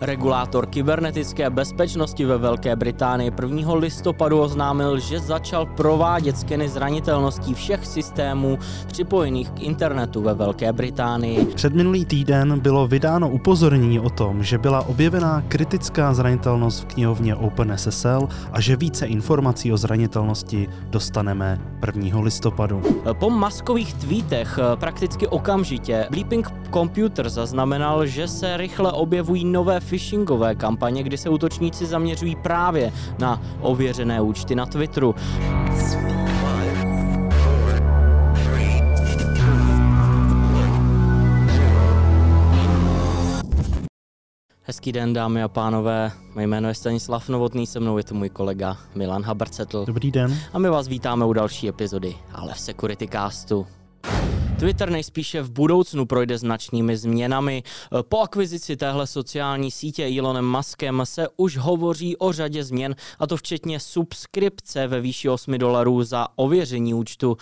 Regulátor kybernetické bezpečnosti ve Velké Británii 1. listopadu oznámil, že začal provádět skeny zranitelností všech systémů připojených k internetu ve Velké Británii. Před minulý týden bylo vydáno upozornění o tom, že byla objevená kritická zranitelnost v knihovně OpenSSL a že více informací o zranitelnosti dostaneme 1. listopadu. Po maskových tweetech prakticky okamžitě Bleeping Computer zaznamenal, že se rychle objevují nové phishingové kampaně, kdy se útočníci zaměřují právě na ověřené účty na Twitteru. Hezký den, dámy a pánové. Mé jméno je Stanislav Novotný, se mnou je tu můj kolega Milan Habrcetl. Dobrý den. A my vás vítáme u další epizody, ale v Security Castu. Twitter nejspíše v budoucnu projde značnými změnami. Po akvizici téhle sociální sítě Elonem Muskem se už hovoří o řadě změn, a to včetně subskripce ve výši 8 dolarů za ověření účtu.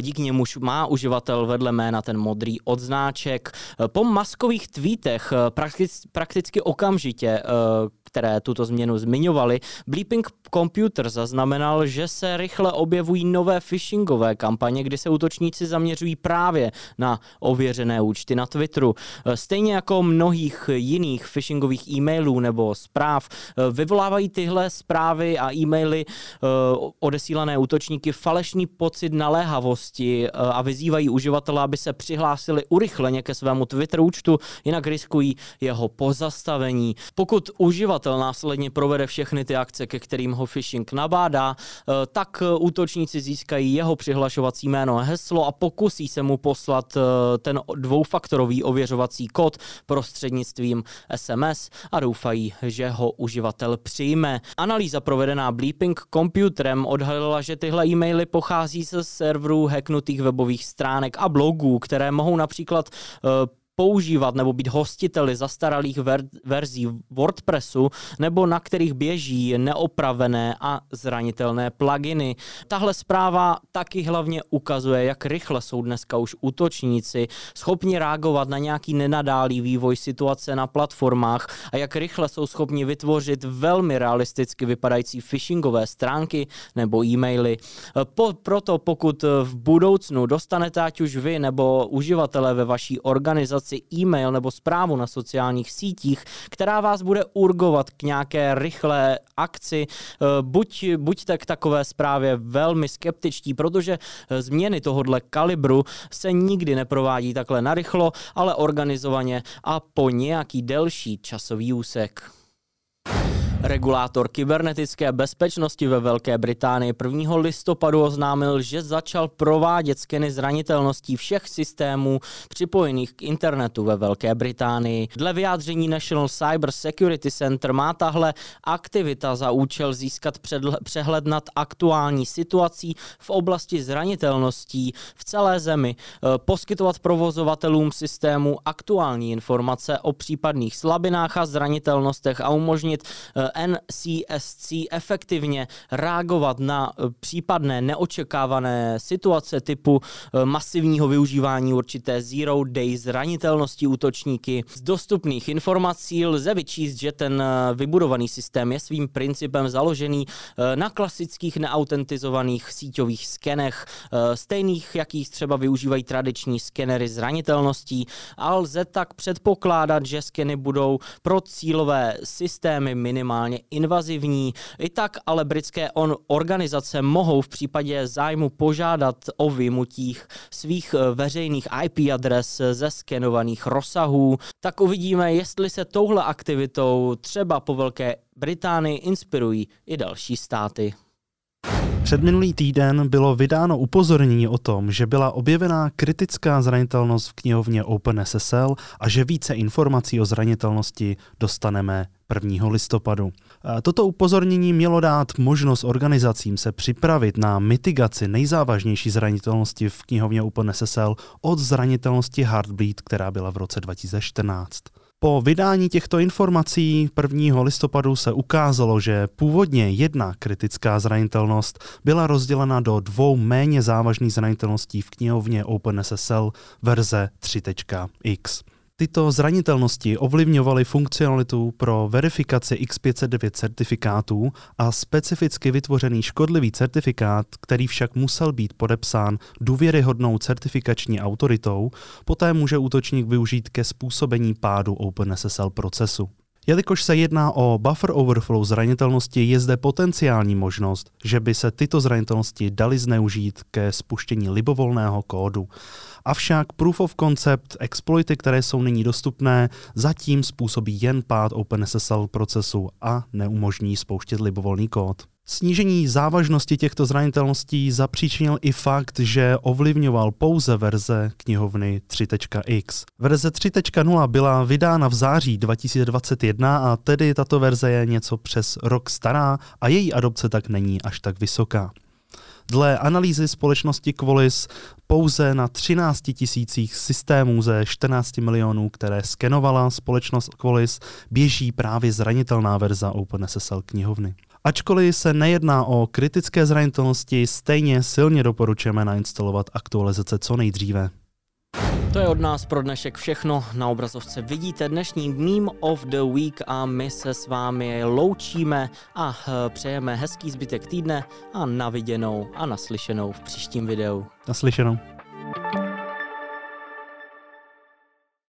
Díky němuž má uživatel vedle jména ten modrý odznáček. Po maskových tweetech prakticky okamžitě které tuto změnu zmiňovali, Bleeping Computer zaznamenal, že se rychle objevují nové phishingové kampaně, kdy se útočníci zaměřují právě na ověřené účty na Twitteru. Stejně jako mnohých jiných phishingových e-mailů nebo zpráv, vyvolávají tyhle zprávy a e-maily eh, odesílané útočníky falešný pocit naléhavosti eh, a vyzývají uživatele, aby se přihlásili urychleně ke svému Twitter účtu, jinak riskují jeho pozastavení. Pokud uživatel uživatel následně provede všechny ty akce, ke kterým ho phishing nabádá, eh, tak eh, útočníci získají jeho přihlašovací jméno a heslo a pokusí se mu poslat eh, ten dvoufaktorový ověřovací kód prostřednictvím SMS a doufají, že ho uživatel přijme. Analýza provedená Bleeping Computerem odhalila, že tyhle e-maily pochází ze serverů hacknutých webových stránek a blogů, které mohou například používat nebo být hostiteli zastaralých ver- verzí WordPressu nebo na kterých běží neopravené a zranitelné pluginy. Tahle zpráva taky hlavně ukazuje, jak rychle jsou dneska už útočníci schopni reagovat na nějaký nenadálý vývoj situace na platformách a jak rychle jsou schopni vytvořit velmi realisticky vypadající phishingové stránky nebo e-maily. Po, proto pokud v budoucnu dostanete ať už vy nebo uživatelé ve vaší organizaci si e-mail nebo zprávu na sociálních sítích, která vás bude urgovat k nějaké rychlé akci. Eh, buď, buďte k takové zprávě velmi skeptičtí, protože eh, změny tohohle kalibru se nikdy neprovádí takhle narychlo, ale organizovaně a po nějaký delší časový úsek. Regulátor kybernetické bezpečnosti ve Velké Británii 1. listopadu oznámil, že začal provádět skeny zranitelností všech systémů připojených k internetu ve Velké Británii. Dle vyjádření National Cyber Security Center má tahle aktivita za účel získat přehled nad aktuální situací v oblasti zranitelností v celé zemi, e, poskytovat provozovatelům systému aktuální informace o případných slabinách a zranitelnostech a umožnit e, NCSC efektivně reagovat na eh, případné neočekávané situace typu eh, masivního využívání určité zero day zranitelnosti útočníky. Z dostupných informací lze vyčíst, že ten eh, vybudovaný systém je svým principem založený na klasických neautentizovaných síťových skenech, stejných, jakých třeba využívají tradiční skenery zranitelností a lze tak předpokládat, že skeny budou pro cílové systémy minimálně maximálně invazivní. I tak ale britské on organizace mohou v případě zájmu požádat o vymutích svých eh, veřejných IP adres ze skenovaných rozsahů. Tak uvidíme, jestli se touhle aktivitou třeba po Velké Británii inspirují i další státy. Před minulý týden bylo vydáno upozornění o tom, že byla objevená kritická zranitelnost v knihovně OpenSSL a že více informací o zranitelnosti dostaneme 1. listopadu. Toto upozornění mělo dát možnost organizacím se připravit na mitigaci nejzávažnější zranitelnosti v knihovně OpenSSL od zranitelnosti Heartbleed, která byla v roce 2014. Po vydání těchto informací 1. listopadu se ukázalo, že původně jedna kritická zranitelnost byla rozdělena do dvou méně závažných zranitelností v knihovně OpenSSL verze 3.x. Tyto zranitelnosti ovlivňovaly funkcionalitu pro verifikaci X509 certifikátů a specificky vytvořený škodlivý certifikát, který však musel být podepsán důvěryhodnou certifikační autoritou, poté může útočník využít ke způsobení pádu OpenSSL procesu. Jelikož se jedná o buffer overflow zranitelnosti, je zde potenciální možnost, že by se tyto zranitelnosti daly zneužít ke spuštění libovolného kódu. Avšak proof of concept exploity, které jsou nyní dostupné, zatím způsobí jen pád OpenSSL procesu a neumožní spouštět libovolný kód. Snížení závažnosti těchto zranitelností zapříčinil i fakt, že ovlivňoval pouze verze knihovny 3.x. Verze 3.0 byla vydána v září 2021 a tedy tato verze je něco přes rok stará a její adopce tak není až tak vysoká. Dle analýzy společnosti Qualis pouze na 13 tisících systémů ze 14 milionů, které skenovala společnost Qualis, běží právě zranitelná verze OpenSSL knihovny. Ačkoliv se nejedná o kritické zranitelnosti, stejně silně doporučujeme nainstalovat aktualizace co nejdříve. To je od nás pro dnešek všechno. Na obrazovce vidíte dnešní Meme of the Week a my se s vámi loučíme a eh, přejeme hezký zbytek týdne a naviděnou a naslyšenou v příštím videu. Naslyšenou.